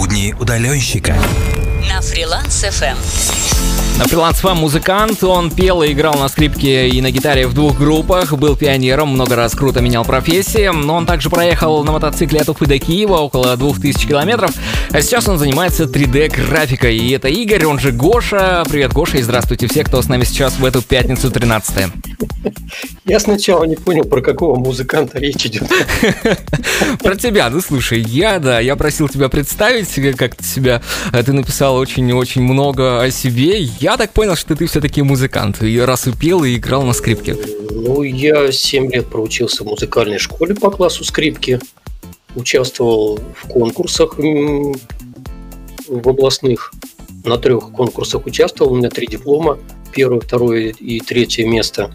Будни удаленщика. На фриланс FM. На фриланс ФМ музыкант, он пел и играл на скрипке и на гитаре в двух группах, был пионером, много раз круто менял профессии, но он также проехал на мотоцикле от Уфы до Киева около 2000 километров, а сейчас он занимается 3D-графикой, и это Игорь, он же Гоша. Привет, Гоша, и здравствуйте все, кто с нами сейчас в эту пятницу 13 Я сначала не понял, про какого музыканта речь идет. Про тебя, ну слушай, я, да, я просил тебя представить, как ты себя, ты написал очень-очень много о себе, я так понял, что ты все-таки музыкант, и раз и и играл на скрипке. Ну, я 7 лет проучился в музыкальной школе по классу скрипки, участвовал в конкурсах в областных, на трех конкурсах участвовал, у меня три диплома, первое, второе и третье место.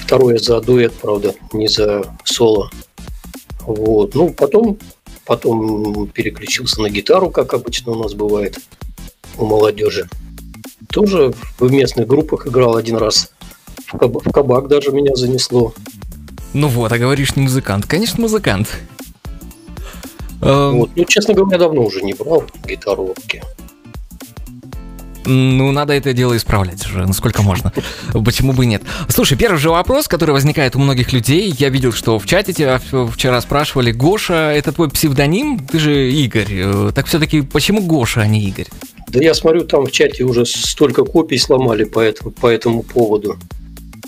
Второе за дуэт, правда, не за соло. Вот. Ну, потом, потом переключился на гитару, как обычно у нас бывает у молодежи. Тоже в местных группах играл один раз. В, кабак, в кабак даже меня занесло. Ну вот, а говоришь не музыкант. Конечно, музыкант. Вот. Ну, честно говоря, давно уже не брал гитару в руки. Ну, надо это дело исправлять уже, насколько можно. Почему бы и нет? Слушай, первый же вопрос, который возникает у многих людей. Я видел, что в чате тебя вчера спрашивали, Гоша, это твой псевдоним? Ты же Игорь. Так все-таки почему Гоша, а не Игорь? Да я смотрю, там в чате уже столько копий сломали по этому, по этому поводу.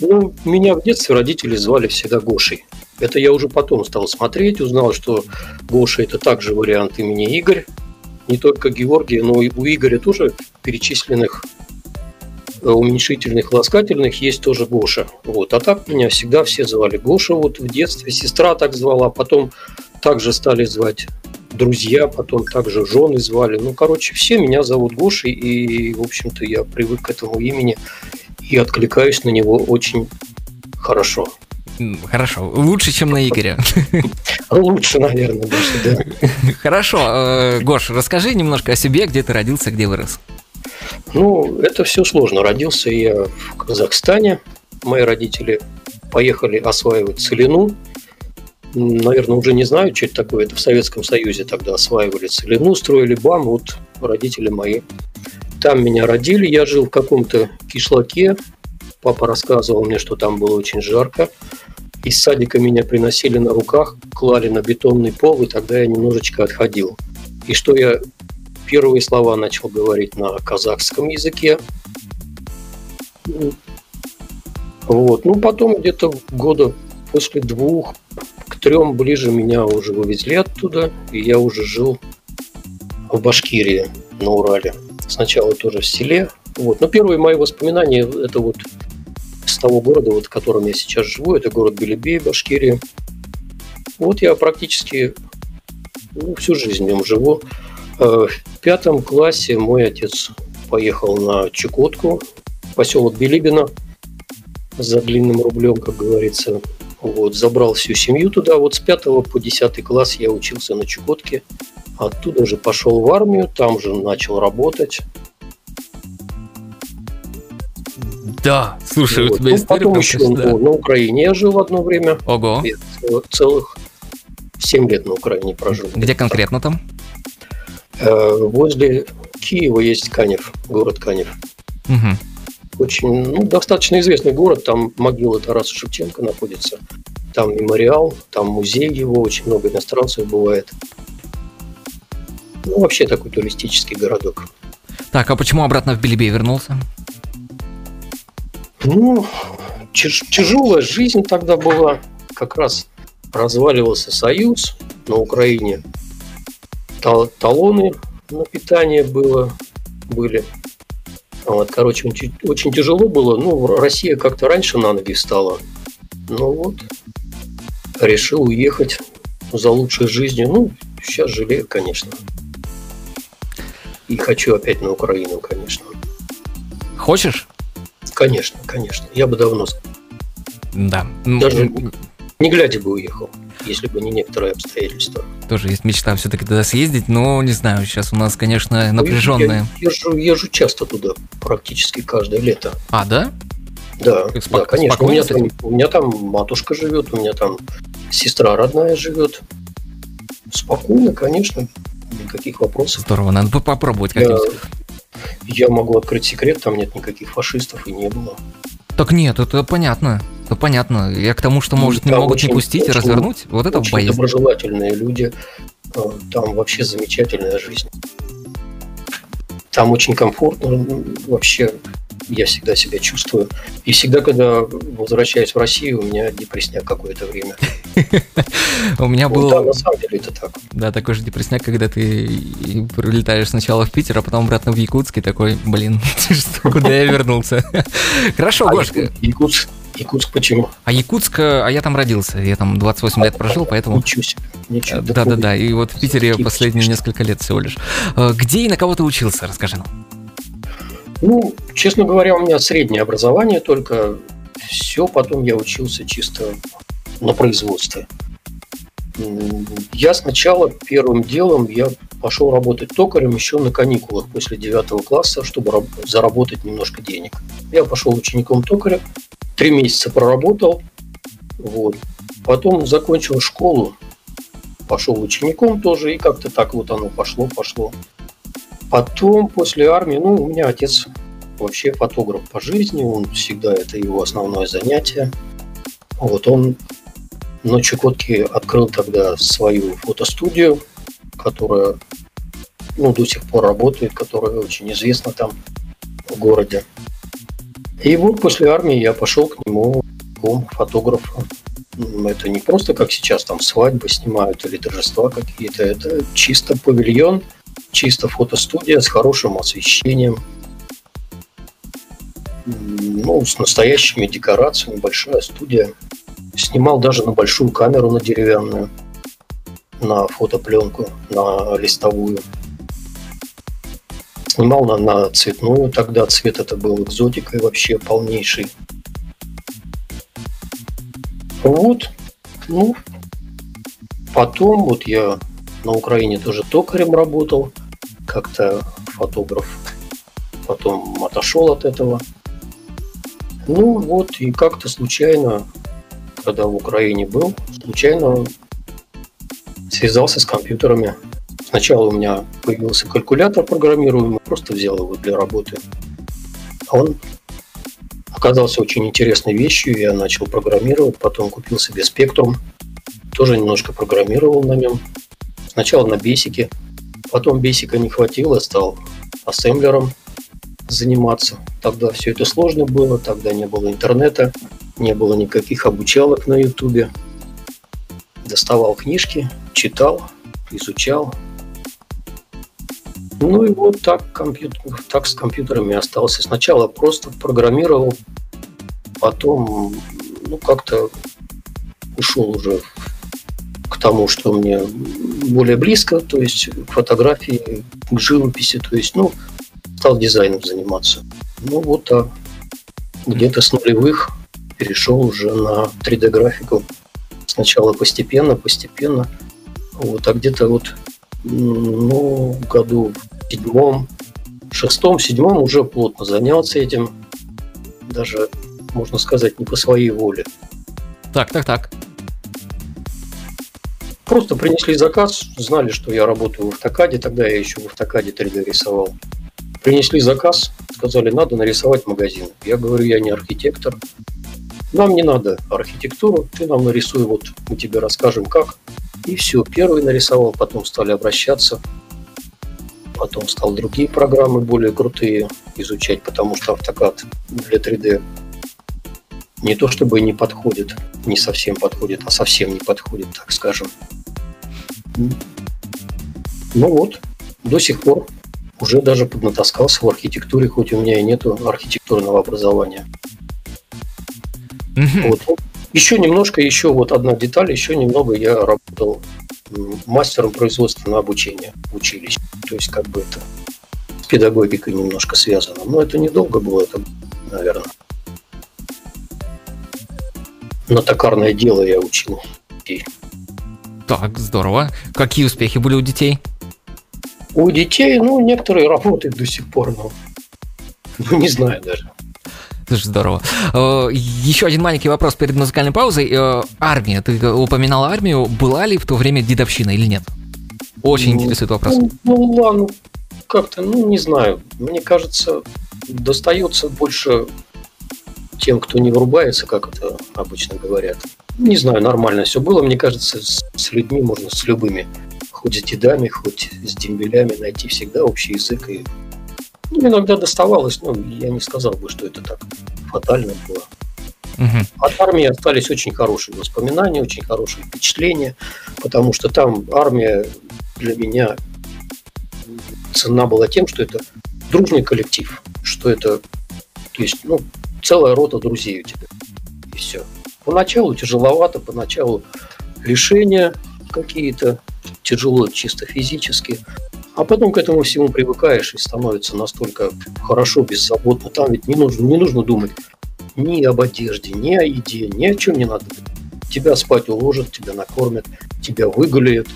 Ну, меня в детстве родители звали всегда Гошей. Это я уже потом стал смотреть, узнал, что Гоша – это также вариант имени Игорь. Не только Георгия, но и у Игоря тоже перечисленных э, уменьшительных, ласкательных есть тоже Гоша. Вот. А так меня всегда все звали Гоша. Вот в детстве сестра так звала, потом также стали звать друзья, потом также жены звали. Ну, короче, все меня зовут Гошей, и, в общем-то, я привык к этому имени и откликаюсь на него очень хорошо. Хорошо, лучше, чем на Игоря. Лучше, наверное, даже, да. Хорошо, э, Гош, расскажи немножко о себе, где ты родился, где вырос. Ну, это все сложно. Родился я в Казахстане. Мои родители поехали осваивать целину наверное, уже не знаю, что это такое. Это в Советском Союзе тогда осваивали целину, строили БАМ, вот родители мои. Там меня родили, я жил в каком-то кишлаке. Папа рассказывал мне, что там было очень жарко. Из садика меня приносили на руках, клали на бетонный пол, и тогда я немножечко отходил. И что я первые слова начал говорить на казахском языке. Вот. Ну, потом где-то года после двух к трем ближе меня уже вывезли оттуда, и я уже жил в Башкирии на Урале. Сначала тоже в селе. Вот. Но первые мои воспоминания это вот с того города, вот, в котором я сейчас живу, это город Белебей, Башкирия. Вот я практически ну, всю жизнь в нем живу. Э, в пятом классе мой отец поехал на Чукотку, поселок Билибино, за длинным рублем, как говорится. Вот, забрал всю семью туда. Вот с 5 по 10 класс я учился на Чукотке. Оттуда же пошел в армию, там же начал работать. Да, слушай, вот. у тебя ну, история Потом еще да. на Украине я жил одно время. Ого. Целых 7 лет на Украине прожил. Где конкретно там? Э, возле Киева есть Канев, город Канев. Угу очень, ну, достаточно известный город, там могила Тараса Шевченко находится, там мемориал, там музей его, очень много иностранцев бывает. Ну, вообще такой туристический городок. Так, а почему обратно в Белебей вернулся? Ну, тяжелая жизнь тогда была. Как раз разваливался Союз на Украине. Талоны на питание было, были. Вот, короче, очень, очень тяжело было. Ну, Россия как-то раньше на ноги встала. Ну вот, решил уехать за лучшей жизнью. Ну, сейчас жалею, конечно. И хочу опять на Украину, конечно. Хочешь? Конечно, конечно. Я бы давно. Да. Даже не глядя бы уехал если бы не некоторые обстоятельства. Тоже есть мечта все-таки туда съездить, но не знаю, сейчас у нас, конечно, напряженная. Я езжу, езжу часто туда, практически каждое лето. А, да? Да, Спок- да конечно. У меня, там, у меня там матушка живет, у меня там сестра родная живет. Спокойно, конечно. никаких вопросов. Здорово, надо бы попробовать как-нибудь. Я, могу открыть секрет, там нет никаких фашистов и не было. Так нет, это понятно. Это понятно. Я к тому, что, может, не могут очень, не пустить и развернуть. Вот это очень боязнь. доброжелательные люди. Э, там вообще замечательная жизнь. Там очень комфортно. Вообще я всегда себя чувствую. И всегда, когда возвращаюсь в Россию, у меня депрессняк какое-то время. У меня был... Да, на самом деле это так. Да, такой же депрессняк, когда ты прилетаешь сначала в Питер, а потом обратно в Якутск, и такой, блин, куда я вернулся? Хорошо, а Гош. Якутск, Якутск почему? А Якутск, а я там родился, я там 28 лет прожил, поэтому... Ничего себе. Да-да-да, и вот в Питере последние несколько лет всего лишь. Э, где и на кого ты учился, расскажи нам. Ну, честно говоря, у меня среднее образование, только все потом я учился чисто на производстве. Я сначала первым делом я пошел работать токарем еще на каникулах после девятого класса, чтобы заработать немножко денег. Я пошел учеником токаря, три месяца проработал, вот. Потом закончил школу, пошел учеником тоже, и как-то так вот оно пошло, пошло. Потом, после армии, ну, у меня отец вообще фотограф по жизни, он всегда, это его основное занятие. Вот он на Чукотке открыл тогда свою фотостудию, которая ну, до сих пор работает, которая очень известна там в городе. И вот после армии я пошел к нему фотографом. Это не просто как сейчас там свадьбы снимают или торжества какие-то, это чисто павильон – чисто фотостудия с хорошим освещением, ну, с настоящими декорациями, большая студия. Снимал даже на большую камеру, на деревянную, на фотопленку, на листовую. Снимал на, на цветную, тогда цвет это был экзотикой вообще полнейший. Вот, ну, потом вот я на Украине тоже токарем работал, как-то фотограф потом отошел от этого. Ну вот, и как-то случайно, когда в Украине был, случайно связался с компьютерами. Сначала у меня появился калькулятор программируемый, просто взял его для работы. А он оказался очень интересной вещью, я начал программировать, потом купил себе спектрум, тоже немножко программировал на нем. Сначала на бесике, потом бесика не хватило, стал ассемблером заниматься. Тогда все это сложно было, тогда не было интернета, не было никаких обучалок на ютубе. Доставал книжки, читал, изучал. Ну и вот так, компьютер, так с компьютерами остался. Сначала просто программировал, потом ну, как-то ушел уже тому, что мне более близко, то есть к фотографии, к живописи, то есть, ну, стал дизайном заниматься. Ну, вот так. Где-то с нулевых перешел уже на 3D-графику. Сначала постепенно, постепенно. Вот, а где-то вот, ну, году в седьмом, шестом, седьмом уже плотно занялся этим. Даже, можно сказать, не по своей воле. Так, так, так. Просто принесли заказ, знали, что я работаю в автокаде, тогда я еще в автокаде 3D рисовал. Принесли заказ, сказали, надо нарисовать магазин. Я говорю, я не архитектор. Нам не надо архитектуру, ты нам нарисуй, вот мы тебе расскажем как. И все, первый нарисовал, потом стали обращаться. Потом стал другие программы более крутые изучать, потому что автокад для 3D не то чтобы не подходит, не совсем подходит, а совсем не подходит, так скажем. Ну вот, до сих пор уже даже поднатаскался в архитектуре, хоть у меня и нету архитектурного образования. Mm-hmm. Вот. Еще немножко, еще вот одна деталь, еще немного я работал мастером производственного обучения в училище. То есть как бы это с педагогикой немножко связано. Но это недолго было, это, наверное. На токарное дело я учил. Так, здорово. Какие успехи были у детей? У детей, ну, некоторые работают до сих пор, но ну, не знаю даже. Слушай, здорово. Э, еще один маленький вопрос перед музыкальной паузой. Э, армия, ты упоминал армию. Была ли в то время дедовщина или нет? Очень ну, интересует вопрос. Ну, ну ладно, как-то, ну, не знаю. Мне кажется, достается больше тем, кто не врубается, как это обычно говорят. Не знаю, нормально все было. Мне кажется, с, с людьми можно с любыми, хоть с дедами, хоть с дембелями найти всегда общий язык. И ну, иногда доставалось, но я не сказал бы, что это так фатально было. Угу. От армии остались очень хорошие воспоминания, очень хорошие впечатления, потому что там армия для меня цена была тем, что это дружный коллектив, что это, то есть, ну, целая рота друзей у тебя. И все. Поначалу тяжеловато, поначалу лишения какие-то, тяжело чисто физически, а потом к этому всему привыкаешь и становится настолько хорошо, беззаботно. Там ведь не нужно, не нужно думать ни об одежде, ни о еде, ни о чем не надо. Тебя спать уложат, тебя накормят, тебя выгуляют.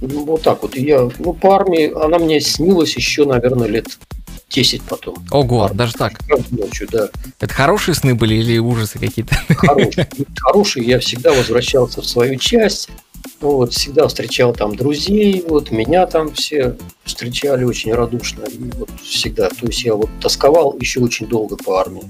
Ну, вот так вот. Я, ну, по армии она мне снилась еще, наверное, лет 10 потом. Ого, Армия. даже так? Ночью, да. Это хорошие сны были или ужасы какие-то? Хорошие. Хорошие. Я всегда возвращался в свою часть. Вот, всегда встречал там друзей, вот меня там все встречали очень радушно. И вот всегда. То есть я вот тосковал еще очень долго по армии.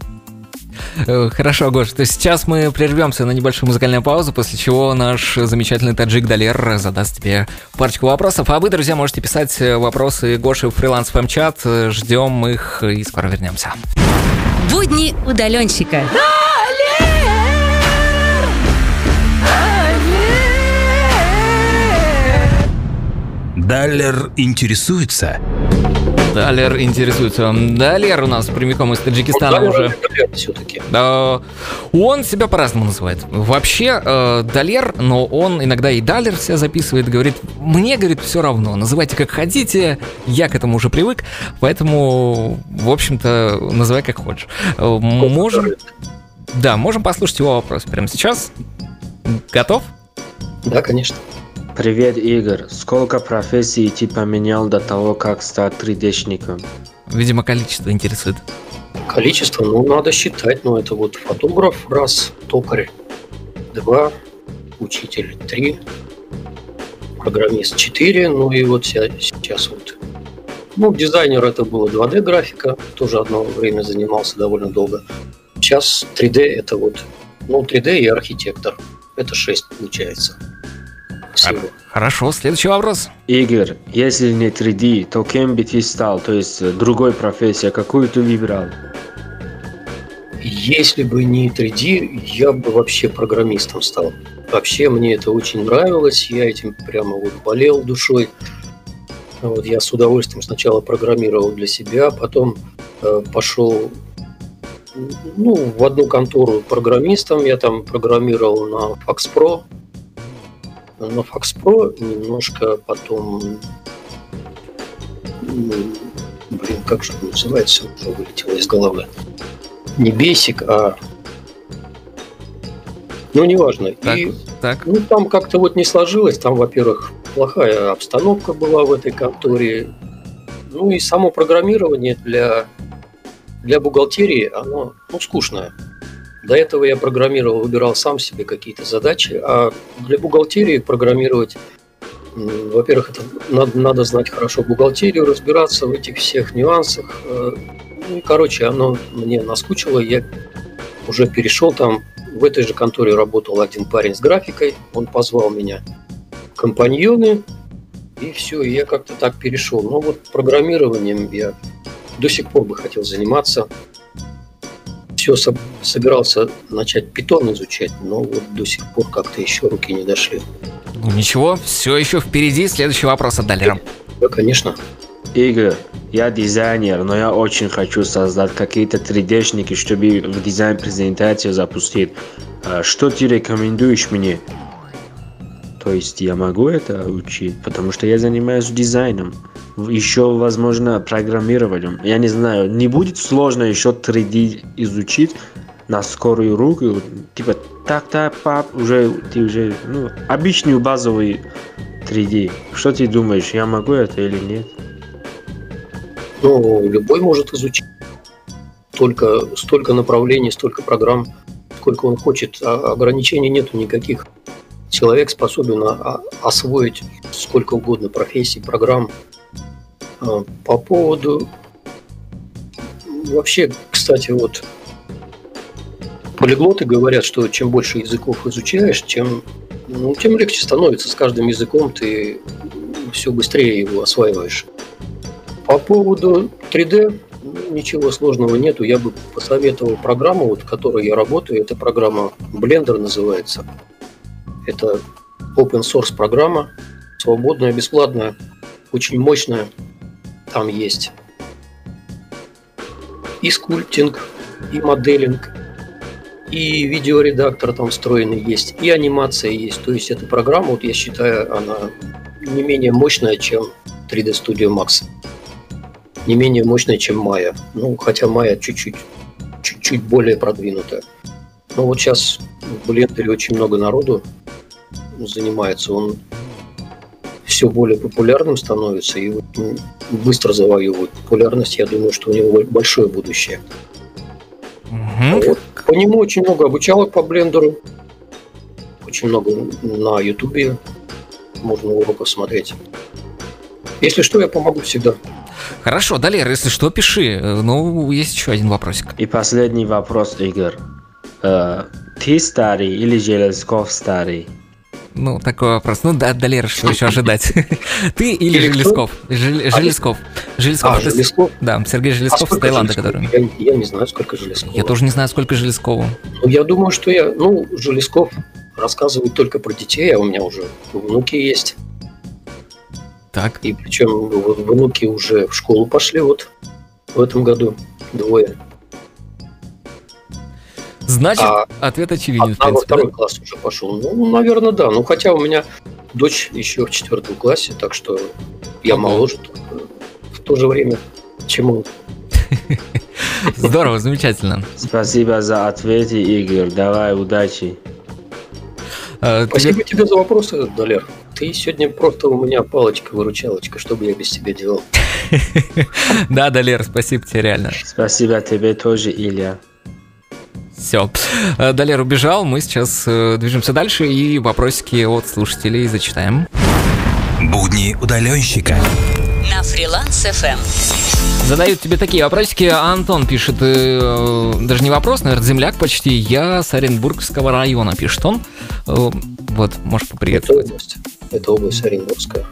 Э, хорошо, Гош, то сейчас мы прервемся на небольшую музыкальную паузу, после чего наш замечательный таджик Далер задаст тебе парочку вопросов. А вы, друзья, можете писать вопросы Гоши в фриланс чат Ждем их и скоро вернемся. Будни удаленщика. Даллер интересуется? Далер интересуется. Далер у нас прямиком из Таджикистана ну, уже. все-таки. Да, он себя по-разному называет. Вообще, э, Далер, но он иногда и Далер себя записывает, говорит, мне, говорит, все равно, называйте как хотите, я к этому уже привык, поэтому, в общем-то, называй как хочешь. Э, можем... Да, можем послушать его вопрос прямо сейчас. Готов? Да, конечно. Привет, Игорь. Сколько профессий ты поменял до того, как стать 3D-шником? Видимо, количество интересует. Количество, ну, надо считать. Ну, это вот фотограф раз, токарь два, учитель три, программист четыре, ну и вот сейчас вот. Ну, дизайнер это было 2D графика, тоже одно время занимался довольно долго. Сейчас 3D это вот, ну, 3D и архитектор. Это 6 получается. Спасибо. Хорошо, следующий вопрос. Игорь, если не 3D, то кем бы ты стал? То есть э, другой профессия, какую ты выбрал? Если бы не 3D, я бы вообще программистом стал. Вообще мне это очень нравилось, я этим прямо вот болел душой. Вот я с удовольствием сначала программировал для себя, потом э, пошел ну, в одну контору программистом, я там программировал на Fax Pro, на Fox Pro, немножко потом... Блин, как же он называется, уже вылетело из головы. Не Basic, а... Ну, неважно. Так, и, так. Ну, там как-то вот не сложилось. Там, во-первых, плохая обстановка была в этой конторе. Ну и само программирование для, для бухгалтерии, оно ну, скучное. До этого я программировал, выбирал сам себе какие-то задачи, а для бухгалтерии программировать, во-первых, это надо, надо знать хорошо бухгалтерию, разбираться в этих всех нюансах. Э, ну, короче, оно мне наскучило, я уже перешел там, в этой же конторе работал один парень с графикой, он позвал меня компаньоны, и все, я как-то так перешел. Но вот программированием я до сих пор бы хотел заниматься все собирался начать питон изучать, но вот до сих пор как-то еще руки не дошли. Ну ничего, все еще впереди. Следующий вопрос от Далера. Да, конечно. Игорь, я дизайнер, но я очень хочу создать какие-то 3D-шники, чтобы в дизайн-презентацию запустить. А что ты рекомендуешь мне? То есть я могу это учить, потому что я занимаюсь дизайном еще, возможно, программированием. Я не знаю, не будет сложно еще 3D изучить на скорую руку. Типа, так-так, пап, уже, ты уже, ну, обычный базовый 3D. Что ты думаешь, я могу это или нет? Ну, любой может изучить. Только столько направлений, столько программ, сколько он хочет. А ограничений нету никаких. Человек способен освоить сколько угодно профессий, программ. А, по поводу... Вообще, кстати, вот полиглоты говорят, что чем больше языков изучаешь, тем, ну, тем легче становится. С каждым языком ты все быстрее его осваиваешь. По поводу 3D, ну, ничего сложного нету. Я бы посоветовал программу, вот, в которой я работаю. Это программа Blender называется. Это open source программа, свободная, бесплатная, очень мощная. Там есть и скульптинг, и моделинг, и видеоредактор там встроенный есть, и анимация есть. То есть эта программа, вот я считаю, она не менее мощная, чем 3D Studio Max. Не менее мощная, чем Maya. Ну, хотя Maya чуть-чуть, чуть-чуть более продвинутая. Но вот сейчас в Blender очень много народу занимается. Он все более популярным становится и быстро завоевывает популярность. Я думаю, что у него большое будущее. Угу. Вот. По нему очень много обучалок по блендеру. Очень много на ютубе можно уроков смотреть. Если что, я помогу всегда. Хорошо, Далер, если что, пиши. Ну, есть еще один вопросик. И последний вопрос, Игорь. Э, ты старый или Железков старый? Ну, такой вопрос. Ну, да, Далер, что еще ожидать? Ты или. Железков. А, Железков? Да, Сергей а с Таиланда, который. Я, не знаю, сколько Железков. Я тоже не знаю, сколько Железкову. Ну, я думаю, что я... Ну, Железков рассказывает только про детей, а у меня уже внуки есть. Так. И причем внуки уже в школу пошли вот в этом году. Двое. Значит, а ответ очевиден. Одна во второй да? класс уже пошел. Ну, наверное, да. Ну, хотя у меня дочь еще в четвертом классе, так что я моложе в то же время, чем он. Здорово, замечательно. Спасибо за ответы, Игорь. Давай, удачи. А, Спасибо тебе за вопросы, Далер. Ты сегодня просто у меня палочка-выручалочка, что бы я без тебя делал. Да, Далер, спасибо тебе реально. Спасибо тебе тоже, Илья. Все. Э, Далер убежал, мы сейчас э, движемся дальше и вопросики от слушателей зачитаем. Будни удаленщика. На фриланс FM. Задают тебе такие вопросики. Антон пишет, э, даже не вопрос, наверное, земляк почти. Я с Оренбургского района, пишет он. Э, вот, можешь поприветствовать. Это область, Это область Оренбургская.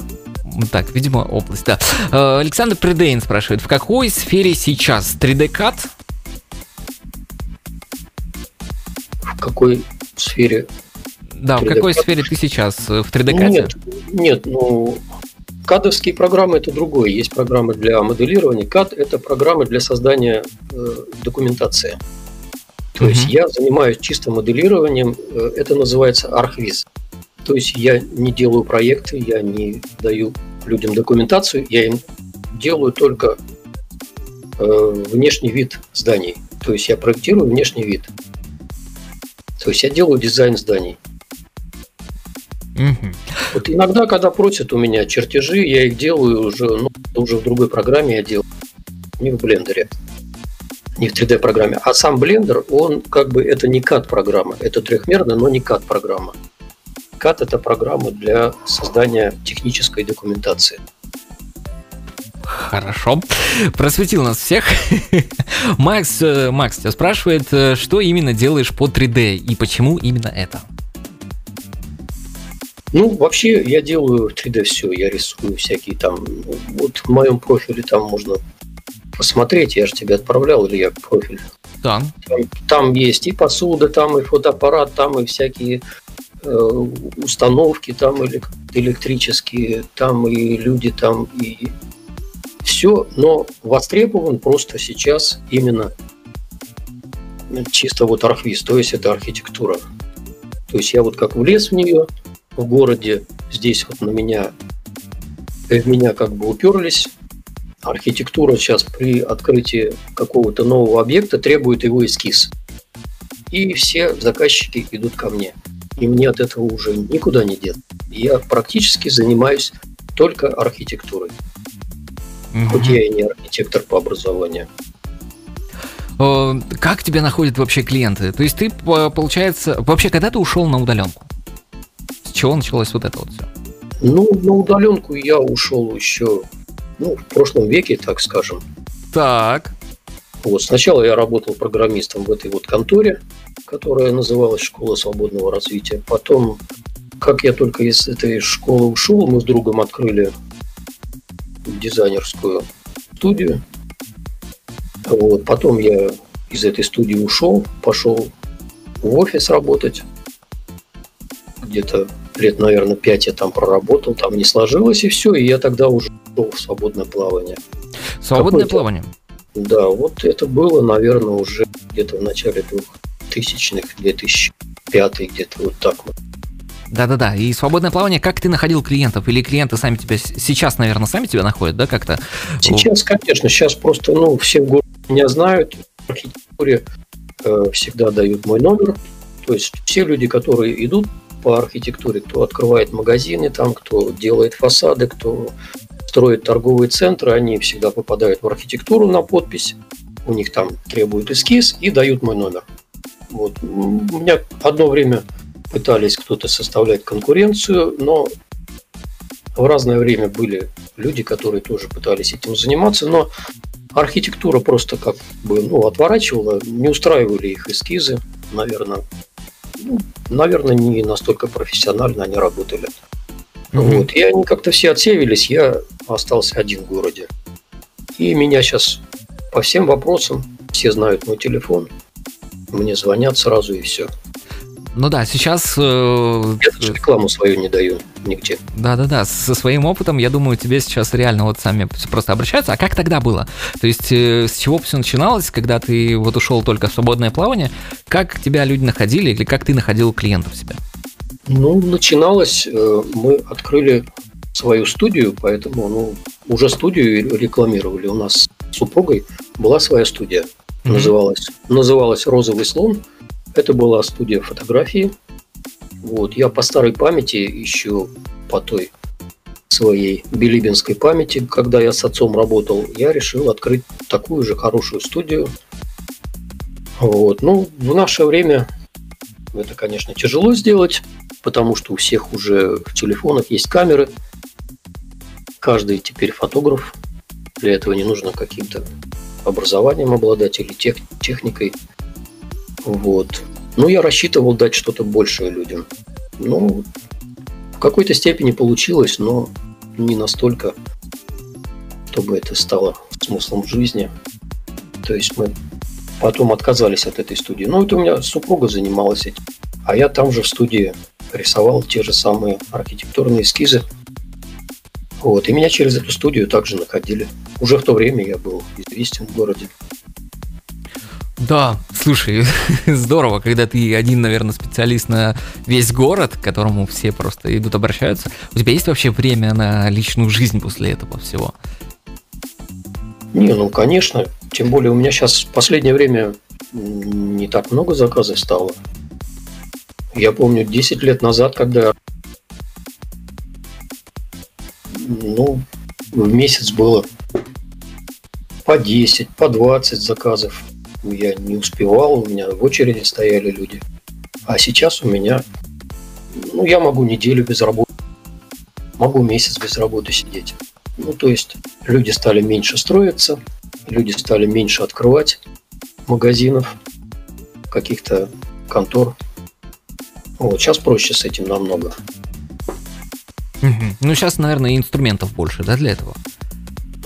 Так, видимо, область, да. Э, Александр Придейн спрашивает, в какой сфере сейчас 3D-кат какой сфере? Да, в какой сфере ты сейчас? В 3D ну, Нет, нет, ну, кадовские программы это другое. Есть программы для моделирования. CAD это программы для создания э, документации. То mm-hmm. есть я занимаюсь чисто моделированием. Э, это называется архвиз. То есть я не делаю проекты, я не даю людям документацию, я им делаю только э, внешний вид зданий. То есть я проектирую внешний вид. То есть я делаю дизайн зданий. Угу. Вот иногда, когда просят у меня чертежи, я их делаю уже, ну, уже в другой программе я делаю, не в блендере, не в 3D программе. А сам блендер, он как бы это не CAD программа, это трехмерная, но не CAD программа. CAD это программа для создания технической документации. Хорошо. Просветил нас всех. Макс, э, Макс тебя спрашивает, э, что именно делаешь по 3D и почему именно это? Ну, вообще, я делаю 3D все. Я рисую всякие там... Вот в моем профиле там можно посмотреть. Я же тебе отправлял, или я профиль. Да. Там, там есть и посуда, там и фотоаппарат, там и всякие э, установки, там электрические, там и люди, там и все, но востребован просто сейчас именно чисто вот архвиз, то есть это архитектура. То есть я вот как влез в нее в городе, здесь вот на меня, в меня как бы уперлись. Архитектура сейчас при открытии какого-то нового объекта требует его эскиз. И все заказчики идут ко мне. И мне от этого уже никуда не деться. Я практически занимаюсь только архитектурой угу. хоть я и не архитектор по образованию. Как тебя находят вообще клиенты? То есть ты, получается, вообще когда ты ушел на удаленку? С чего началось вот это вот все? Ну, на удаленку я ушел еще, ну, в прошлом веке, так скажем. Так. Вот, сначала я работал программистом в этой вот конторе, которая называлась «Школа свободного развития». Потом, как я только из этой школы ушел, мы с другом открыли дизайнерскую студию. Вот, потом я из этой студии ушел, пошел в офис работать. Где-то лет, наверное, пять я там проработал, там не сложилось, и все, и я тогда уже ушел в свободное плавание. Свободное Какое-то... плавание? Да, вот это было, наверное, уже где-то в начале 2000-х, 2005 где-то вот так вот. Да-да-да. И свободное плавание, как ты находил клиентов? Или клиенты сами тебя сейчас, наверное, сами тебя находят, да, как-то? Сейчас, конечно, сейчас просто, ну, все в городе меня знают. В архитектуре э, всегда дают мой номер. То есть все люди, которые идут по архитектуре, кто открывает магазины там, кто делает фасады, кто строит торговые центры, они всегда попадают в архитектуру на подпись, у них там требуют эскиз и дают мой номер. Вот. У меня одно время пытались кто-то составлять конкуренцию, но в разное время были люди, которые тоже пытались этим заниматься, но архитектура просто как бы ну, отворачивала, не устраивали их эскизы, наверное. Ну, наверное, не настолько профессионально они работали. Mm-hmm. Вот. И они как-то все отсеивались, я остался один в городе. И меня сейчас по всем вопросам, все знают мой телефон, мне звонят сразу и все. Ну да, сейчас... Э, я даже рекламу свою не даю нигде. Да-да-да, со своим опытом, я думаю, тебе сейчас реально вот сами просто обращаются. А как тогда было? То есть э, с чего все начиналось, когда ты вот ушел только в свободное плавание? Как тебя люди находили или как ты находил клиентов себя? Ну, начиналось, э, мы открыли свою студию, поэтому ну, уже студию рекламировали. У нас с супругой была своя студия. Mm-hmm. Называлась, называлась «Розовый слон». Это была студия фотографии. Вот, я по старой памяти, еще по той своей билибинской памяти, когда я с отцом работал, я решил открыть такую же хорошую студию. Вот. Ну, в наше время это, конечно, тяжело сделать, потому что у всех уже в телефонах есть камеры. Каждый теперь фотограф. Для этого не нужно каким-то образованием обладать или тех, техникой. Вот. Ну, я рассчитывал дать что-то большее людям. Ну, в какой-то степени получилось, но не настолько, чтобы это стало смыслом жизни. То есть мы потом отказались от этой студии. Ну, это у меня супруга занималась этим. А я там же в студии рисовал те же самые архитектурные эскизы. Вот. И меня через эту студию также находили. Уже в то время я был известен в городе. Да, слушай, здорово, когда ты один, наверное, специалист на весь город, к которому все просто идут, обращаются. У тебя есть вообще время на личную жизнь после этого всего? Не, ну, конечно. Тем более у меня сейчас в последнее время не так много заказов стало. Я помню 10 лет назад, когда ну, в месяц было по 10, по 20 заказов я не успевал, у меня в очереди стояли люди. А сейчас у меня, ну, я могу неделю без работы, могу месяц без работы сидеть. Ну, то есть люди стали меньше строиться, люди стали меньше открывать магазинов, каких-то контор. Вот, сейчас проще с этим намного. Ну, сейчас, наверное, инструментов больше, да, для этого?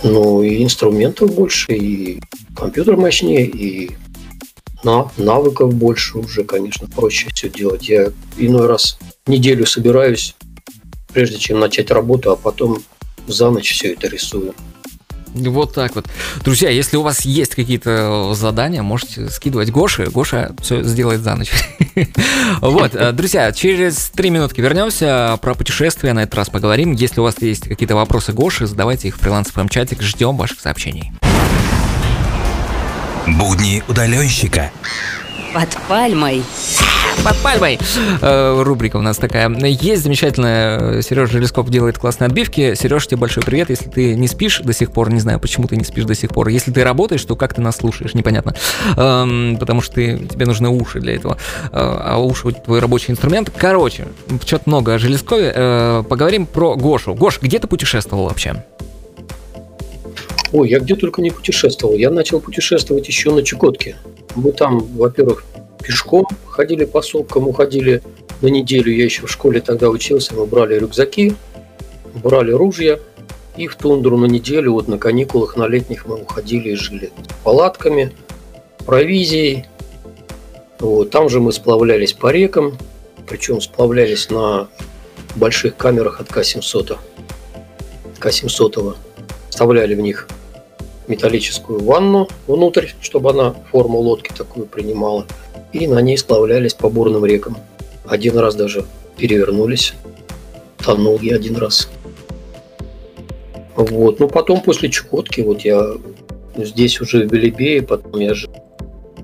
Ну, и инструментов больше, и компьютер мощнее, и на, навыков больше уже, конечно, проще все делать. Я иной раз неделю собираюсь, прежде чем начать работу, а потом за ночь все это рисую. Вот так вот. Друзья, если у вас есть какие-то задания, можете скидывать Гоше. Гоша все сделает за ночь. Вот, э, друзья, через три минутки вернемся. Про путешествия на этот раз поговорим. Если у вас есть какие-то вопросы Гоши, задавайте их в фрилансовом чатик. Ждем ваших сообщений. Будни удаленщика. Под пальмой. Под пальмой. Э, рубрика у нас такая. Есть замечательная, Сережа Желесков делает классные отбивки. Сереж, тебе большой привет. Если ты не спишь до сих пор, не знаю, почему ты не спишь до сих пор. Если ты работаешь, то как ты нас слушаешь, непонятно. Эм, потому что ты, тебе нужны уши для этого. Э, а уши твой рабочий инструмент. Короче, что-то много о Желескове. Э, поговорим про Гошу. Гош, где ты путешествовал вообще? Ой, я где только не путешествовал. Я начал путешествовать еще на Чукотке. Мы там, во-первых, пешком ходили по сопкам, уходили на неделю. Я еще в школе тогда учился. Мы брали рюкзаки, брали ружья и в тундру на неделю, вот на каникулах, на летних мы уходили и жили палатками, провизией. Вот, там же мы сплавлялись по рекам, причем сплавлялись на больших камерах от К-700. К-700. Вставляли в них металлическую ванну внутрь, чтобы она форму лодки такую принимала. И на ней сплавлялись по бурным рекам. Один раз даже перевернулись. Тонул я один раз. Вот. Ну, потом после Чукотки, вот я здесь уже в Белебее, потом я же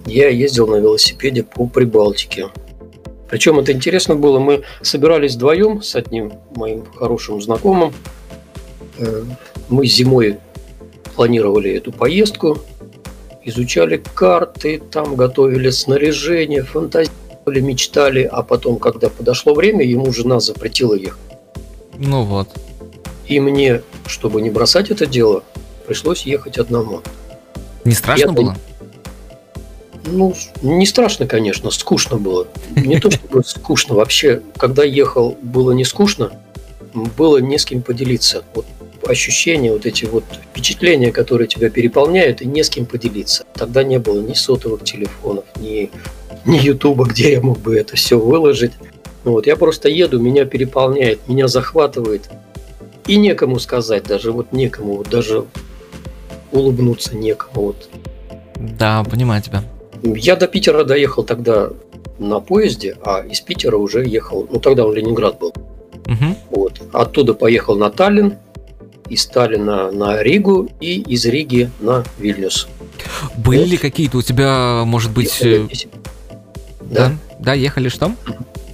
я ездил на велосипеде по Прибалтике. Причем это интересно было, мы собирались вдвоем с одним моим хорошим знакомым. Э, мы зимой планировали эту поездку, изучали карты, там готовили снаряжение, фантазировали, мечтали, а потом, когда подошло время, ему жена запретила ехать. Ну вот. И мне, чтобы не бросать это дело, пришлось ехать одному. Не страшно Я было? Ну, не страшно, конечно, скучно было. Не то чтобы скучно, вообще, когда ехал, было не скучно, было не с кем поделиться. Вот ощущения, вот эти вот впечатления, которые тебя переполняют, и не с кем поделиться. Тогда не было ни сотовых телефонов, ни, ни Ютуба, где я мог бы это все выложить. Вот, я просто еду, меня переполняет, меня захватывает. И некому сказать, даже вот некому, вот даже улыбнуться некому. Вот. Да, понимаю тебя. Я до Питера доехал тогда на поезде, а из Питера уже ехал, ну тогда он Ленинград был. Угу. Вот. Оттуда поехал на Таллин, из Сталина на Ригу и из Риги на Вильнюс. Были вот. ли какие-то у тебя, может быть... Ехали 10... Э, да? да? Да, ехали что?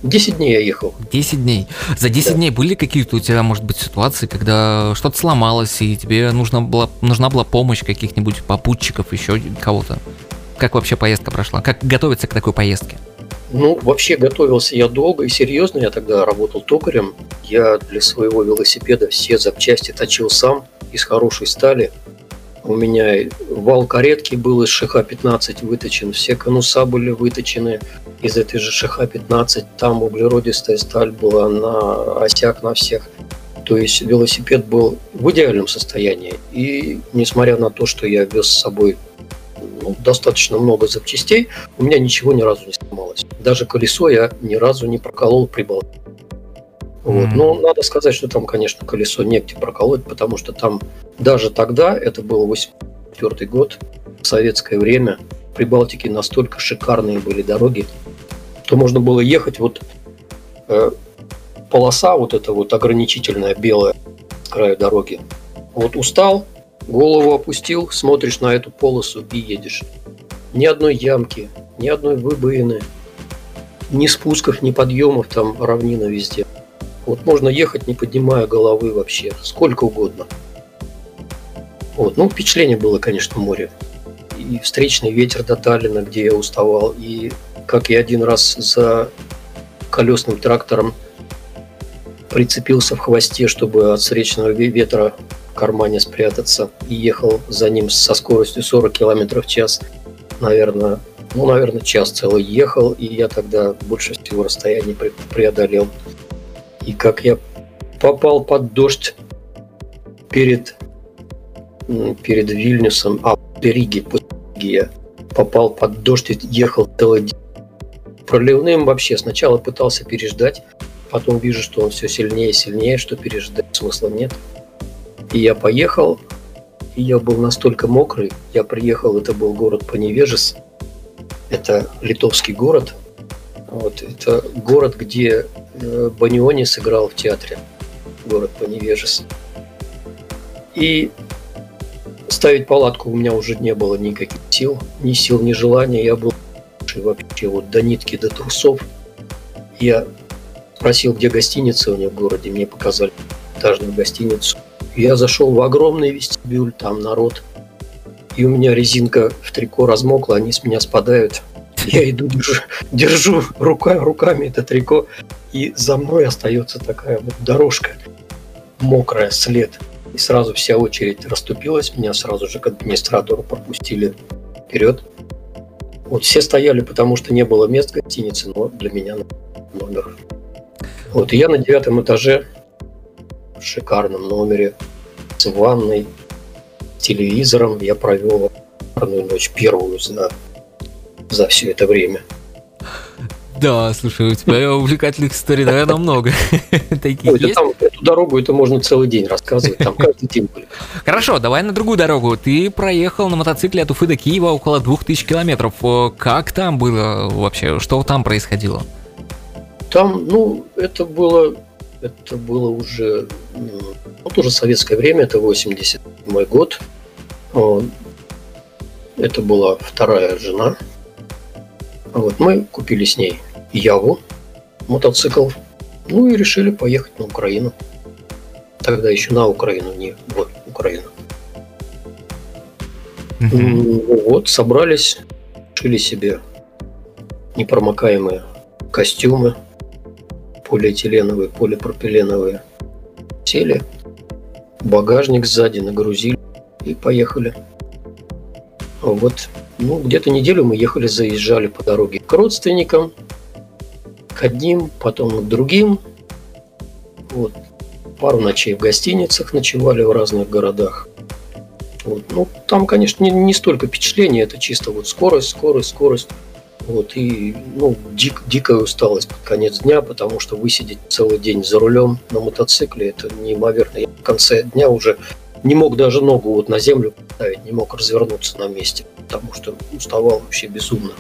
10 дней я ехал. 10 дней. За 10 да. дней были какие-то у тебя, может быть, ситуации, когда что-то сломалось, и тебе нужна была, нужна была помощь каких-нибудь попутчиков, еще кого-то? Как вообще поездка прошла? Как готовиться к такой поездке? Ну, вообще готовился я долго и серьезно. Я тогда работал токарем. Я для своего велосипеда все запчасти точил сам из хорошей стали. У меня вал каретки был из ШХ-15 выточен, все конуса были выточены из этой же ШХ-15. Там углеродистая сталь была на осях на всех. То есть велосипед был в идеальном состоянии. И несмотря на то, что я вез с собой ну, достаточно много запчастей, у меня ничего ни разу не сломалось. Даже колесо я ни разу не проколол при болте. Вот. Mm-hmm. Но надо сказать, что там, конечно, колесо негде проколоть, потому что там даже тогда, это был 84 год, в советское время, при Балтике настолько шикарные были дороги, что можно было ехать вот э, полоса вот эта вот ограничительная белая с края дороги. Вот устал, Голову опустил, смотришь на эту полосу и едешь. Ни одной ямки, ни одной выбоины, ни спусков, ни подъемов, там равнина везде. Вот можно ехать, не поднимая головы вообще, сколько угодно. Вот. Ну, впечатление было, конечно, море. И встречный ветер до Таллина, где я уставал, и как я один раз за колесным трактором прицепился в хвосте, чтобы от встречного ветра кармане спрятаться и ехал за ним со скоростью 40 км в час. Наверное, ну, наверное, час целый ехал, и я тогда больше всего расстояния преодолел. И как я попал под дождь перед, перед Вильнюсом, а после Риги я попал под дождь и ехал целый день. Проливным вообще сначала пытался переждать, потом вижу, что он все сильнее и сильнее, что переждать смысла нет. И я поехал, и я был настолько мокрый. Я приехал, это был город Поневежес. Это литовский город. Вот, это город, где э, Баниони сыграл в театре. Город Поневежес. И ставить палатку у меня уже не было никаких сил. Ни сил, ни желания. Я был вообще вот до нитки, до трусов. Я спросил, где гостиница у них в городе. Мне показали этажную гостиницу. Я зашел в огромный вестибюль, там народ. И у меня резинка в трико размокла, они с меня спадают. Я иду, держу, держу рука, руками это трико, и за мной остается такая вот дорожка, мокрая, след. И сразу вся очередь расступилась, меня сразу же к администратору пропустили вперед. Вот все стояли, потому что не было мест в гостинице, но для меня номер. Вот, и я на девятом этаже в шикарном номере с ванной, телевизором. Я провел ночь первую за, за все это время. Да, слушай, у тебя увлекательных историй, наверное, много. Таких Ой, есть? Там, эту дорогу это можно целый день рассказывать, там каждый день были. Хорошо, давай на другую дорогу. Ты проехал на мотоцикле от Уфы до Киева около 2000 километров. Как там было вообще? Что там происходило? Там, ну, это было, это было уже, ну, тоже советское время, это 87 год. Это была вторая жена. Вот мы купили с ней Яву, мотоцикл, ну и решили поехать на Украину. Тогда еще на Украину, не вот Украину. Mm-hmm. Вот, собрались, шили себе непромокаемые костюмы, полиэтиленовые, полипропиленовые. Сели, багажник сзади нагрузили и поехали. Вот, ну, где-то неделю мы ехали, заезжали по дороге к родственникам, к одним, потом к другим. Вот. Пару ночей в гостиницах ночевали в разных городах. Вот. Ну, там, конечно, не, не столько впечатления, это чисто вот скорость, скорость, скорость. Вот, и ну, дик, дикая усталость под конец дня, потому что высидеть целый день за рулем на мотоцикле, это неимоверно. Я в конце дня уже не мог даже ногу вот на землю поставить, не мог развернуться на месте, потому что уставал вообще безумно.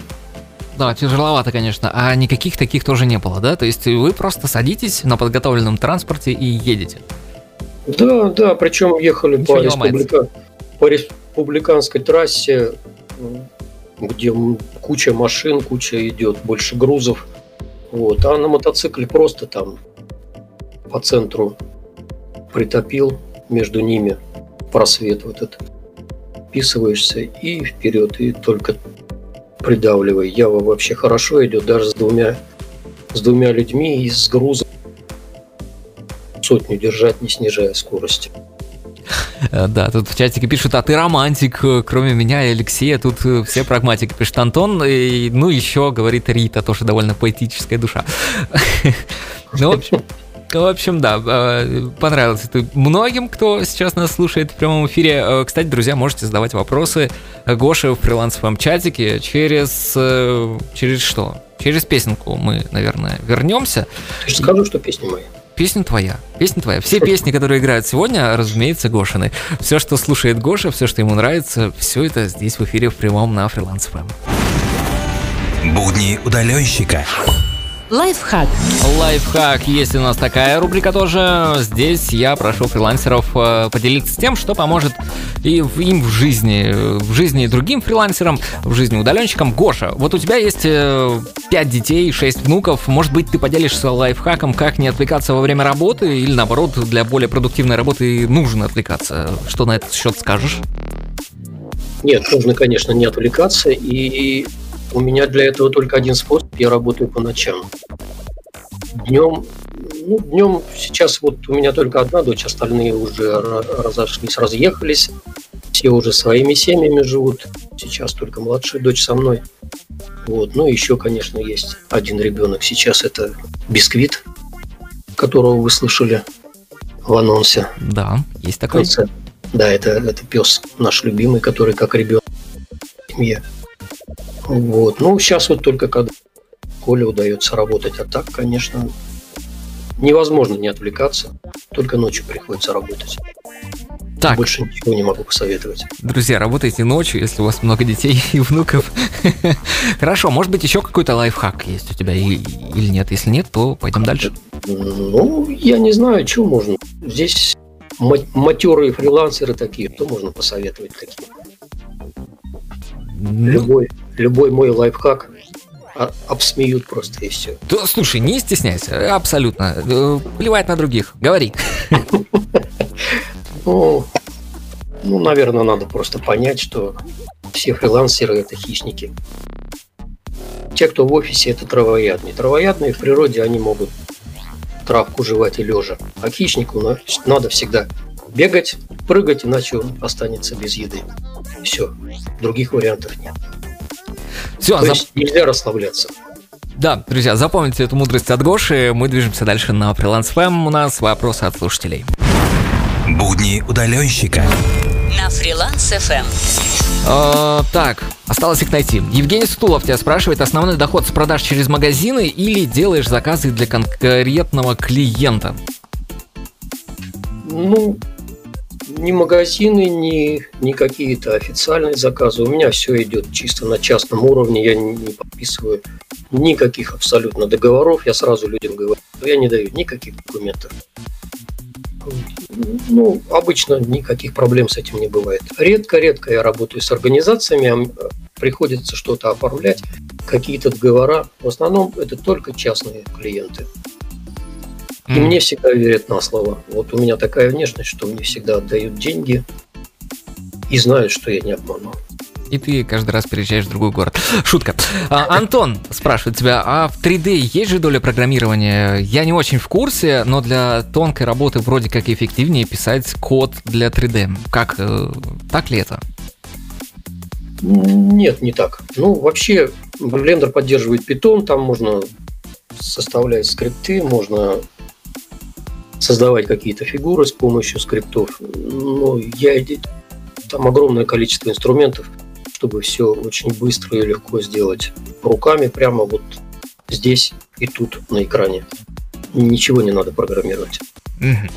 Да, тяжеловато, конечно. А никаких таких тоже не было, да? То есть вы просто садитесь на подготовленном транспорте и едете? Да, да, причем ехали по, республика... по республиканской трассе, где куча машин, куча идет, больше грузов. Вот. А на мотоцикле просто там по центру притопил между ними просвет вот этот. Вписываешься и вперед, и только придавливай. Ява вообще хорошо идет, даже с двумя, с двумя людьми и с грузом сотню держать, не снижая скорости. Э, да, тут в чатике пишут, а ты романтик, э, кроме меня и Алексея, тут э, все прагматики, пишет Антон, и, ну еще, говорит Рита, тоже довольно поэтическая душа. Ну, в общем, в общем, да, понравилось это многим, кто сейчас нас слушает в прямом эфире. Кстати, друзья, можете задавать вопросы Гоше в фрилансовом чатике через... Через что? Через песенку мы, наверное, вернемся. Я скажу, что песни мои песня твоя. Песня твоя. Все песни, которые играют сегодня, разумеется, Гошины. Все, что слушает Гоша, все, что ему нравится, все это здесь в эфире в прямом на Фриланс ФМ. Будни удаленщика. Лайфхак. Лайфхак. Есть у нас такая рубрика тоже. Здесь я прошу фрилансеров э, поделиться тем, что поможет и им в жизни, в жизни другим фрилансерам, в жизни удаленщикам. Гоша, вот у тебя есть 5 э, детей, 6 внуков. Может быть, ты поделишься лайфхаком, как не отвлекаться во время работы или наоборот, для более продуктивной работы нужно отвлекаться. Что на этот счет скажешь? Нет, нужно, конечно, не отвлекаться и у меня для этого только один способ. Я работаю по ночам. Днем, ну, днем сейчас вот у меня только одна дочь, остальные уже разошлись, разъехались. Все уже своими семьями живут. Сейчас только младшая дочь со мной. Вот. Ну, еще, конечно, есть один ребенок. Сейчас это бисквит, которого вы слышали в анонсе. Да, есть такой. Конце. Да, это, это пес наш любимый, который как ребенок в семье. Вот. Ну, сейчас вот только когда Коле удается работать, а так, конечно, невозможно не отвлекаться. Только ночью приходится работать. Так. Больше ничего не могу посоветовать. Друзья, работайте ночью, если у вас много детей и внуков. Хорошо, может быть, еще какой-то лайфхак есть у тебя или нет? Если нет, то пойдем дальше. Ну, я не знаю, что можно. Здесь матерые фрилансеры такие, что можно посоветовать такие? Ну... Любой, любой мой лайфхак обсмеют просто и все. Да, слушай, не стесняйся, абсолютно. Э, Плевать на других. Говори. Ну, ну, наверное, надо просто понять, что все фрилансеры это хищники. Те, кто в офисе, это травоядные. Травоядные в природе они могут травку жевать и лежа. А хищнику на- надо всегда бегать, прыгать, иначе он останется без еды. Все. Других вариантов нет. Все, То есть нельзя расслабляться. да, друзья, запомните эту мудрость от Гоши. Мы движемся дальше на Freelance FM. У нас вопросы от слушателей. Будни удаленщика. На Фриланс ФМ. Э, так, осталось их найти. Евгений Стулов тебя спрашивает, основной доход с продаж через магазины или делаешь заказы для конкретного клиента? Ну, ни магазины, ни, ни какие-то официальные заказы. У меня все идет чисто на частном уровне. Я не, подписываю никаких абсолютно договоров. Я сразу людям говорю, что я не даю никаких документов. Ну, обычно никаких проблем с этим не бывает. Редко-редко я работаю с организациями, а приходится что-то оформлять, какие-то договора. В основном это только частные клиенты. И мне всегда верят на слово. Вот у меня такая внешность, что мне всегда отдают деньги и знают, что я не обманул. И ты каждый раз переезжаешь в другой город. Шутка. А, Антон спрашивает тебя, а в 3D есть же доля программирования? Я не очень в курсе, но для тонкой работы вроде как эффективнее писать код для 3D. Как, э, так ли это? Нет, не так. Ну, вообще, Blender поддерживает Python, там можно составлять скрипты, можно создавать какие-то фигуры с помощью скриптов. Но я там огромное количество инструментов, чтобы все очень быстро и легко сделать руками, прямо вот здесь и тут на экране. Ничего не надо программировать.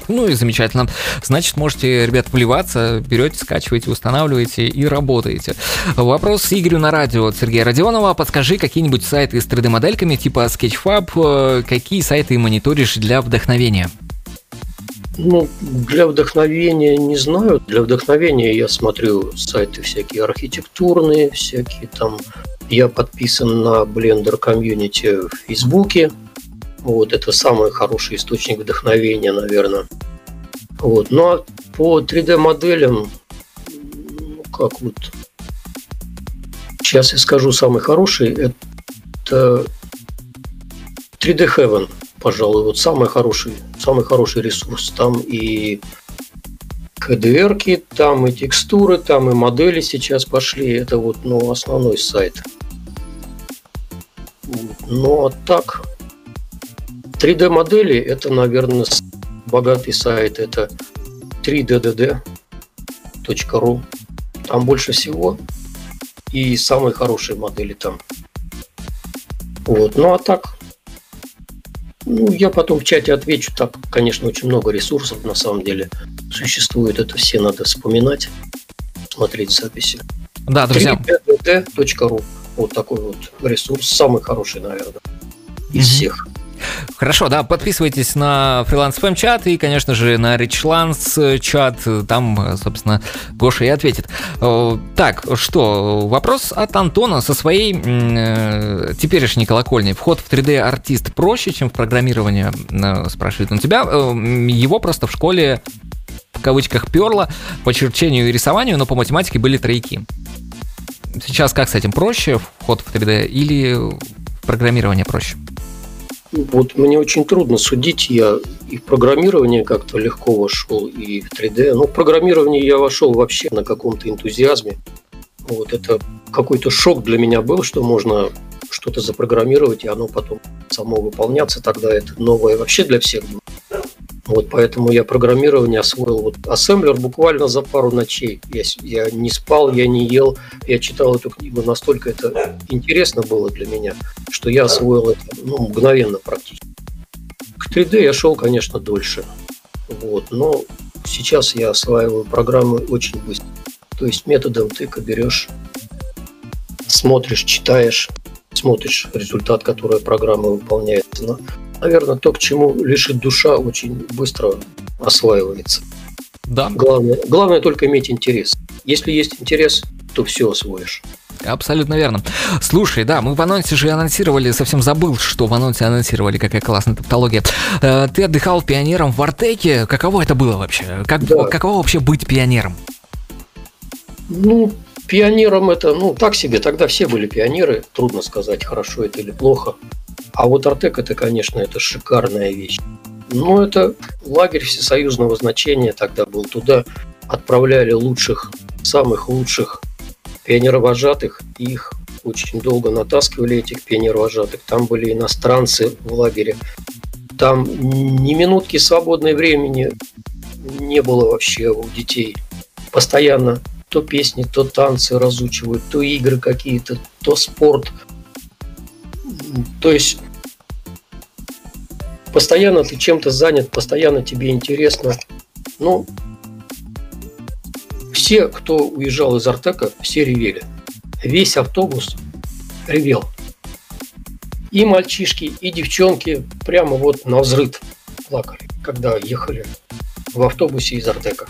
Ну и замечательно. Значит, можете, ребят, вливаться, берете, скачиваете, устанавливаете и работаете. Вопрос Игорю на радио от Сергея Родионова. Подскажи какие-нибудь сайты с 3D-модельками типа Sketchfab, э, какие сайты мониторишь для вдохновения? Ну, для вдохновения не знаю. Для вдохновения я смотрю сайты всякие архитектурные, всякие там. Я подписан на Blender комьюнити в Фейсбуке. Вот, это самый хороший источник вдохновения, наверное. Вот. Ну, а по 3D-моделям, ну, как вот... Сейчас я скажу самый хороший. Это 3D Heaven пожалуй, вот самый хороший, самый хороший ресурс. Там и КДРки, там и текстуры, там и модели сейчас пошли. Это вот ну, основной сайт. Ну а так, 3D модели это, наверное, богатый сайт. Это 3ddd.ru. Там больше всего. И самые хорошие модели там. Вот. Ну а так, ну, я потом в чате отвечу. Так, конечно, очень много ресурсов на самом деле существует. Это все надо вспоминать, смотреть записи. Да, друзья. 3ddd.ru. Вот такой вот ресурс. Самый хороший, наверное, из всех. Хорошо, да, подписывайтесь на фриланс FM чат и, конечно же, на Richlands чат. Там, собственно, Гоша и ответит. Э, Так, что, вопрос от Антона со своей э, теперешней колокольни. Вход в 3D-артист проще, чем в программирование, э, спрашивает он тебя. Э, Его просто в школе в кавычках перло по черчению и рисованию, но по математике были тройки. Сейчас как с этим проще, вход в 3D или программирование проще? Вот мне очень трудно судить. Я и в программирование как-то легко вошел, и в 3D. Но в программирование я вошел вообще на каком-то энтузиазме. Вот это какой-то шок для меня был, что можно что-то запрограммировать, и оно потом само выполняться. Тогда это новое вообще для всех было. Вот поэтому я программирование освоил. Вот ассемблер буквально за пару ночей. Я, я не спал, я не ел. Я читал эту книгу. Настолько это интересно было для меня, что я освоил это ну, мгновенно практически. К 3D я шел, конечно, дольше. Вот, но сейчас я осваиваю программы очень быстро. То есть методом тыка берешь, смотришь, читаешь, смотришь результат, который программа выполняет. Наверное, то, к чему лишит душа, очень быстро осваивается. Да, Главное, главное только иметь интерес. Если есть интерес, то все освоишь. Абсолютно верно. Слушай, да, мы в анонсе же анонсировали, совсем забыл, что в анонсе анонсировали, какая классная тавтология. Э, ты отдыхал пионером в Артеке. Каково это было вообще? Как, да. Каково вообще быть пионером? Ну, пионером это, ну, так себе. Тогда все были пионеры. Трудно сказать, хорошо это или плохо. А вот Артек это, конечно, это шикарная вещь. Ну, это лагерь всесоюзного значения тогда был. Туда отправляли лучших, самых лучших пионеровожатых. Их очень долго натаскивали, этих пионеровожатых. Там были иностранцы в лагере. Там ни минутки свободного времени не было вообще у детей. Постоянно то песни, то танцы разучивают, то игры какие-то, то спорт. То есть постоянно ты чем-то занят, постоянно тебе интересно. Ну, все, кто уезжал из Артека, все ревели. Весь автобус ревел. И мальчишки, и девчонки прямо вот на взрыв плакали, когда ехали в автобусе из Артека.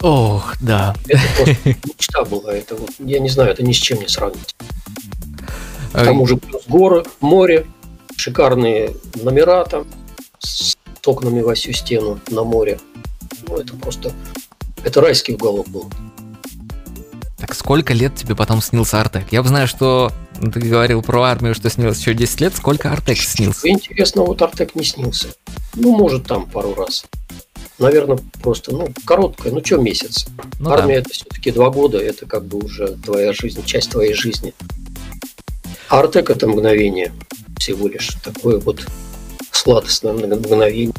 Ох, да. Это просто мечта была. Это вот, я не знаю, это ни с чем не сравнить. К тому же плюс горы, море, шикарные номера там с окнами во всю стену на море. Ну, это просто... Это райский уголок был. Так сколько лет тебе потом снился Артек? Я знаю, что ты говорил про армию, что снился еще 10 лет. Сколько Артек снился? Интересно, вот Артек не снился. Ну, может, там пару раз наверное, просто, ну, короткая, ну, что месяц. Ну, Армия да. это все-таки два года, это как бы уже твоя жизнь, часть твоей жизни. Артек это мгновение всего лишь, такое вот сладостное мгновение.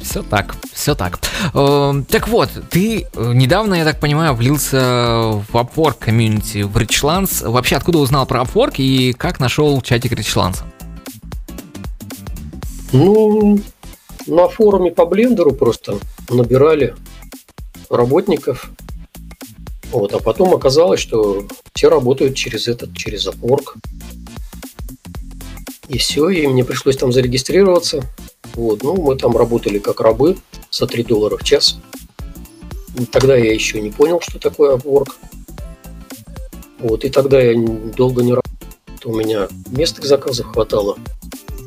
Все так, все так. Э, так вот, ты э, недавно, я так понимаю, влился в Upwork комьюнити в Richlands. Вообще, откуда узнал про Upwork и как нашел чатик Richlands? Ну, на форуме по блендеру просто набирали работников. Вот, а потом оказалось, что все работают через этот, через Upwork. И все, и мне пришлось там зарегистрироваться. Вот, ну, мы там работали как рабы за 3 доллара в час. Тогда я еще не понял, что такое Upwork. Вот, и тогда я долго не работал. У меня местных заказов хватало.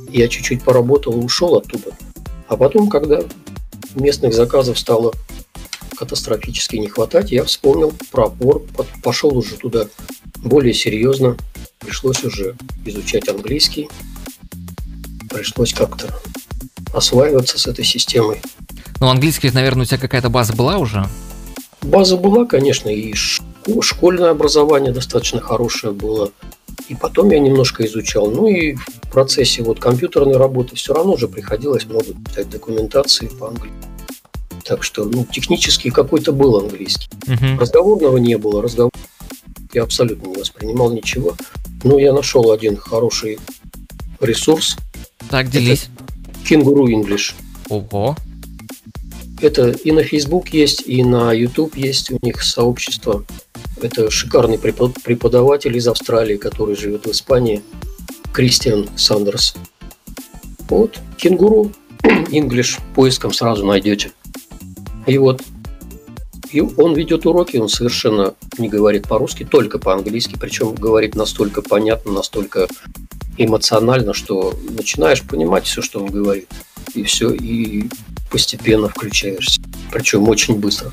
Я чуть-чуть поработал и ушел оттуда. А потом, когда местных заказов стало катастрофически не хватать, я вспомнил про опор, пошел уже туда более серьезно. Пришлось уже изучать английский. Пришлось как-то осваиваться с этой системой. Ну, английский, наверное, у тебя какая-то база была уже? База была, конечно, и школьное образование достаточно хорошее было. И потом я немножко изучал. Ну и в процессе вот компьютерной работы все равно уже приходилось много читать документации по-английски. Так что, ну, технически какой-то был английский. Uh-huh. Разговорного не было. Разговор я абсолютно не воспринимал ничего. Но я нашел один хороший ресурс. Так, делись. Кенгуру English. Ого. Это и на Facebook есть, и на YouTube есть у них сообщество. Это шикарный преподаватель из Австралии, который живет в Испании, Кристиан Сандерс. Вот, кенгуру, English, поиском сразу найдете. И вот, и он ведет уроки, он совершенно не говорит по-русски, только по-английски, причем говорит настолько понятно, настолько эмоционально, что начинаешь понимать все, что он говорит. И все, и постепенно включаешься. Причем очень быстро.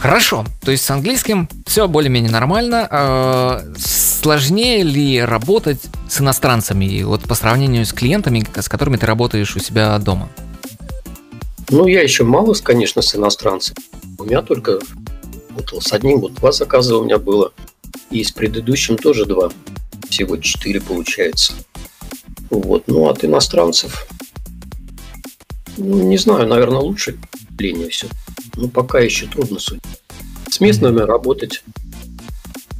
Хорошо, то есть с английским все более-менее нормально. А, сложнее ли работать с иностранцами вот по сравнению с клиентами, с которыми ты работаешь у себя дома? Ну, я еще мало, конечно, с иностранцами. У меня только вот с одним вот два заказа у меня было. И с предыдущим тоже два. Всего четыре получается. Вот. Ну, от иностранцев, ну, не знаю, наверное, лучше линия все. Ну, пока еще трудно судить. С местными работать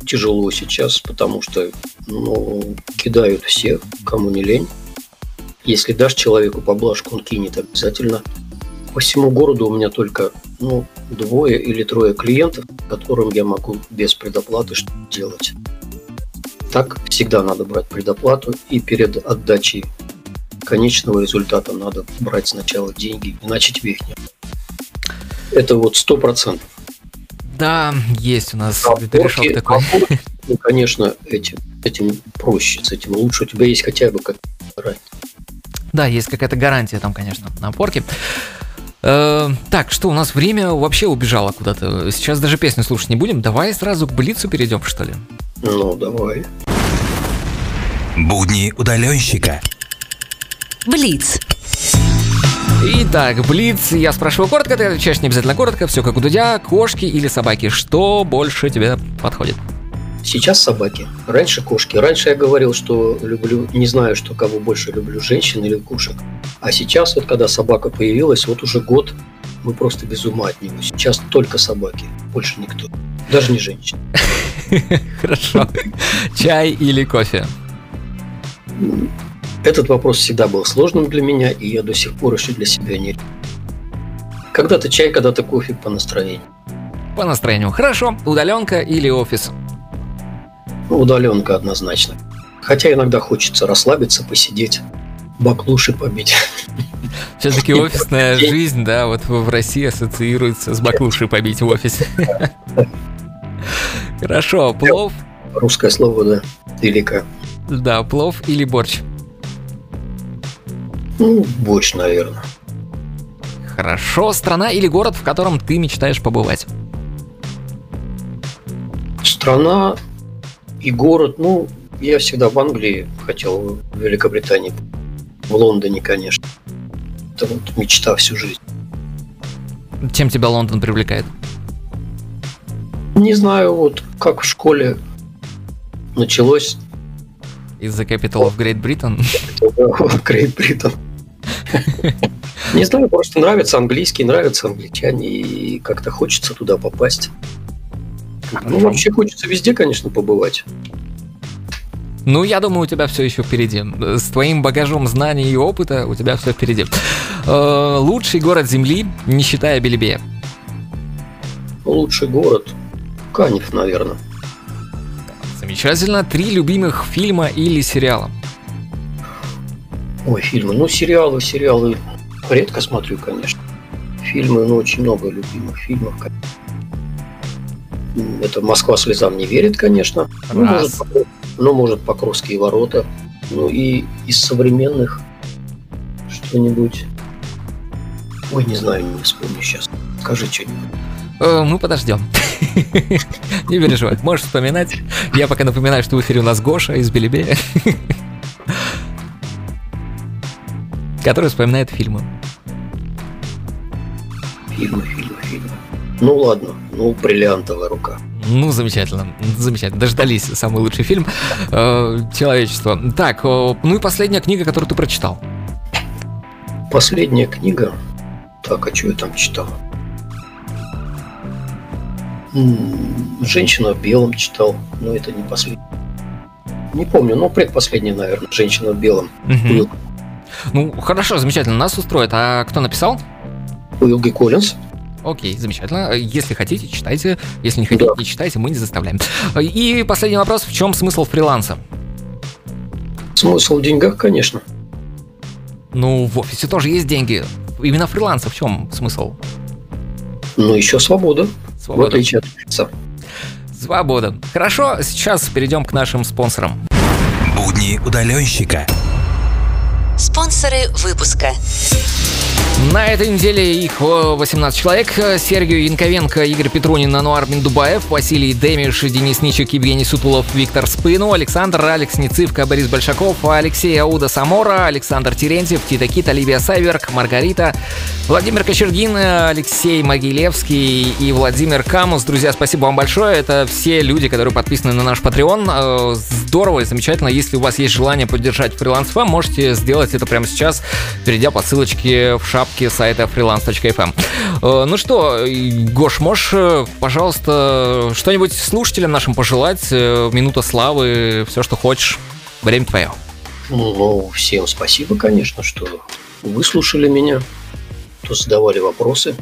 тяжело сейчас, потому что ну, кидают все, кому не лень. Если дашь человеку поблажку, он кинет обязательно. По всему городу у меня только ну, двое или трое клиентов, которым я могу без предоплаты что делать. Так всегда надо брать предоплату и перед отдачей конечного результата надо брать сначала деньги, иначе тебе их нет. Это вот сто процентов. Да, есть у нас А порки- такой. а порки, ну, конечно, этим, этим проще, с этим лучше. У тебя есть хотя бы как Да, есть какая-то гарантия там, конечно, на порке. Э, так, что у нас время вообще убежало куда-то. Сейчас даже песню слушать не будем. Давай сразу к Блицу перейдем, что ли. Ну, давай. Будни удаленщика. Блиц. Итак, Блиц, я спрашиваю коротко, ты отвечаешь не обязательно коротко, все как у Дудя, кошки или собаки, что больше тебе подходит? Сейчас собаки. Раньше кошки. Раньше я говорил, что люблю, не знаю, что кого больше люблю, женщин или кошек. А сейчас вот, когда собака появилась, вот уже год, мы просто без ума от него. Сейчас только собаки, больше никто. Даже не женщины. Хорошо. Чай или кофе? Этот вопрос всегда был сложным для меня, и я до сих пор еще для себя не. Когда-то чай, когда-то кофе по настроению. По настроению. Хорошо. Удаленка или офис? Ну, удаленка однозначно. Хотя иногда хочется расслабиться, посидеть, баклуши побить. Все-таки офисная жизнь, да, вот в России ассоциируется с баклушей побить в офисе. Хорошо, плов, Русское слово, да, велика. да, плов или борщ? Ну, борщ, наверное. Хорошо, страна или город, в котором ты мечтаешь побывать? Страна и город, ну, я всегда в Англии хотел, в Великобритании, в Лондоне, конечно. Это вот мечта всю жизнь. Чем тебя Лондон привлекает? Не знаю, вот как в школе началось Из The Capital of Great Britain? Грейт Бриттон. Не знаю, просто нравится английский, нравятся англичане, и как-то хочется туда попасть. Ну, вообще хочется везде, конечно, побывать. Ну, я думаю, у тебя все еще впереди. С твоим багажом знаний и опыта у тебя все впереди. Э, Лучший город Земли, не считая Белебея. Лучший город Канев, наверное. Замечательно. Три любимых фильма или сериала. Ой, фильмы. Ну, сериалы, сериалы редко смотрю, конечно. Фильмы, ну, очень много любимых фильмов. конечно. Это «Москва слезам не верит», конечно. Ну, может, ну, может, «Покровские ворота». Ну, и из современных что-нибудь... Ой, не знаю, не вспомню сейчас. Скажи что-нибудь. Э, Мы подождем. Не переживай, можешь вспоминать. Я пока напоминаю, что в эфире у нас Гоша из Белебея. Который вспоминает фильмы. Фильмы, фильмы, фильмы. Ну, ладно. Ну, «Бриллиантовая рука». Ну, замечательно, замечательно. Дождались самый лучший фильм э, человечества. Так, э, ну и последняя книга, которую ты прочитал. Последняя книга. Так, а что я там читал? Женщина в белом читал, но это не последний. Не помню, но предпоследний, наверное, женщина в белом. Мгм. Уилл- Ну, хорошо, замечательно, нас устроит. А кто написал? Уилги Коллинз. Окей, замечательно. Если хотите, читайте. Если не хотите, Да. не читайте, мы не заставляем. И последний вопрос. В чем смысл фриланса? Смысл в деньгах, конечно. Ну, в офисе тоже есть деньги. Именно фриланса в чем смысл? Но еще свобода. В Свобода. отличие от офиса. Свобода. Хорошо, сейчас перейдем к нашим спонсорам. Будни удаленщика. Спонсоры выпуска. На этой неделе их о, 18 человек. Сергей Янковенко, Игорь Петрунин, Ануар Миндубаев, Василий Демиш, Денис Ничик, Евгений Сутулов, Виктор Спыну, Александр, Алекс Нецивка, Борис Большаков, Алексей Ауда Самора, Александр Терентьев, Тита Кит, Оливия Сайверк, Маргарита, Владимир Кочергин, Алексей Могилевский и Владимир Камус. Друзья, спасибо вам большое. Это все люди, которые подписаны на наш Patreon. Э, Здорово и замечательно. Если у вас есть желание поддержать фриланс можете сделать это прямо сейчас, перейдя по ссылочке в шапке сайта freelance.fm. Э, Ну что, Гош, можешь, э, пожалуйста, что-нибудь слушателям нашим пожелать? Э, Минута славы, все, что хочешь. Время твое. Ну, всем спасибо, конечно, что выслушали меня, что задавали вопросы.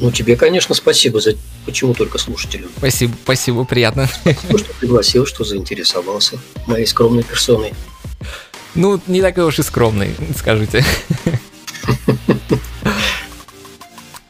Ну, тебе, конечно, спасибо за... Почему только слушателям? Спасибо, спасибо, приятно. Спасибо, что пригласил, что заинтересовался моей скромной персоной. Ну, не такой уж и скромный, скажите.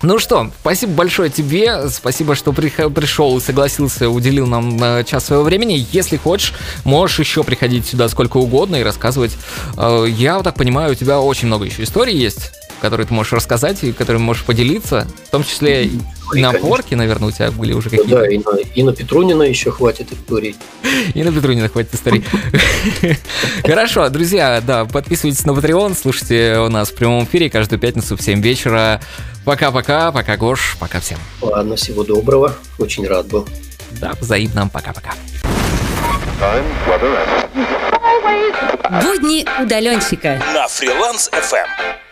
Ну что, спасибо большое тебе, спасибо, что пришел согласился, уделил нам э, час своего времени. Если хочешь, можешь еще приходить сюда сколько угодно и рассказывать. Э, я так понимаю, у тебя очень много еще историй есть которые ты можешь рассказать и которыми можешь поделиться, в том числе и на порке, наверное, у тебя были уже какие-то. Да, и на, и на Петрунина еще хватит историй. И на Петрунина хватит историй. Хорошо, друзья, да, подписывайтесь на Patreon, слушайте у нас в прямом эфире каждую пятницу в 7 вечера. Пока-пока, пока, Гош, пока всем. Ладно, всего доброго, очень рад был. Да, взаимно, пока-пока. Будни удаленщика на фриланс FM.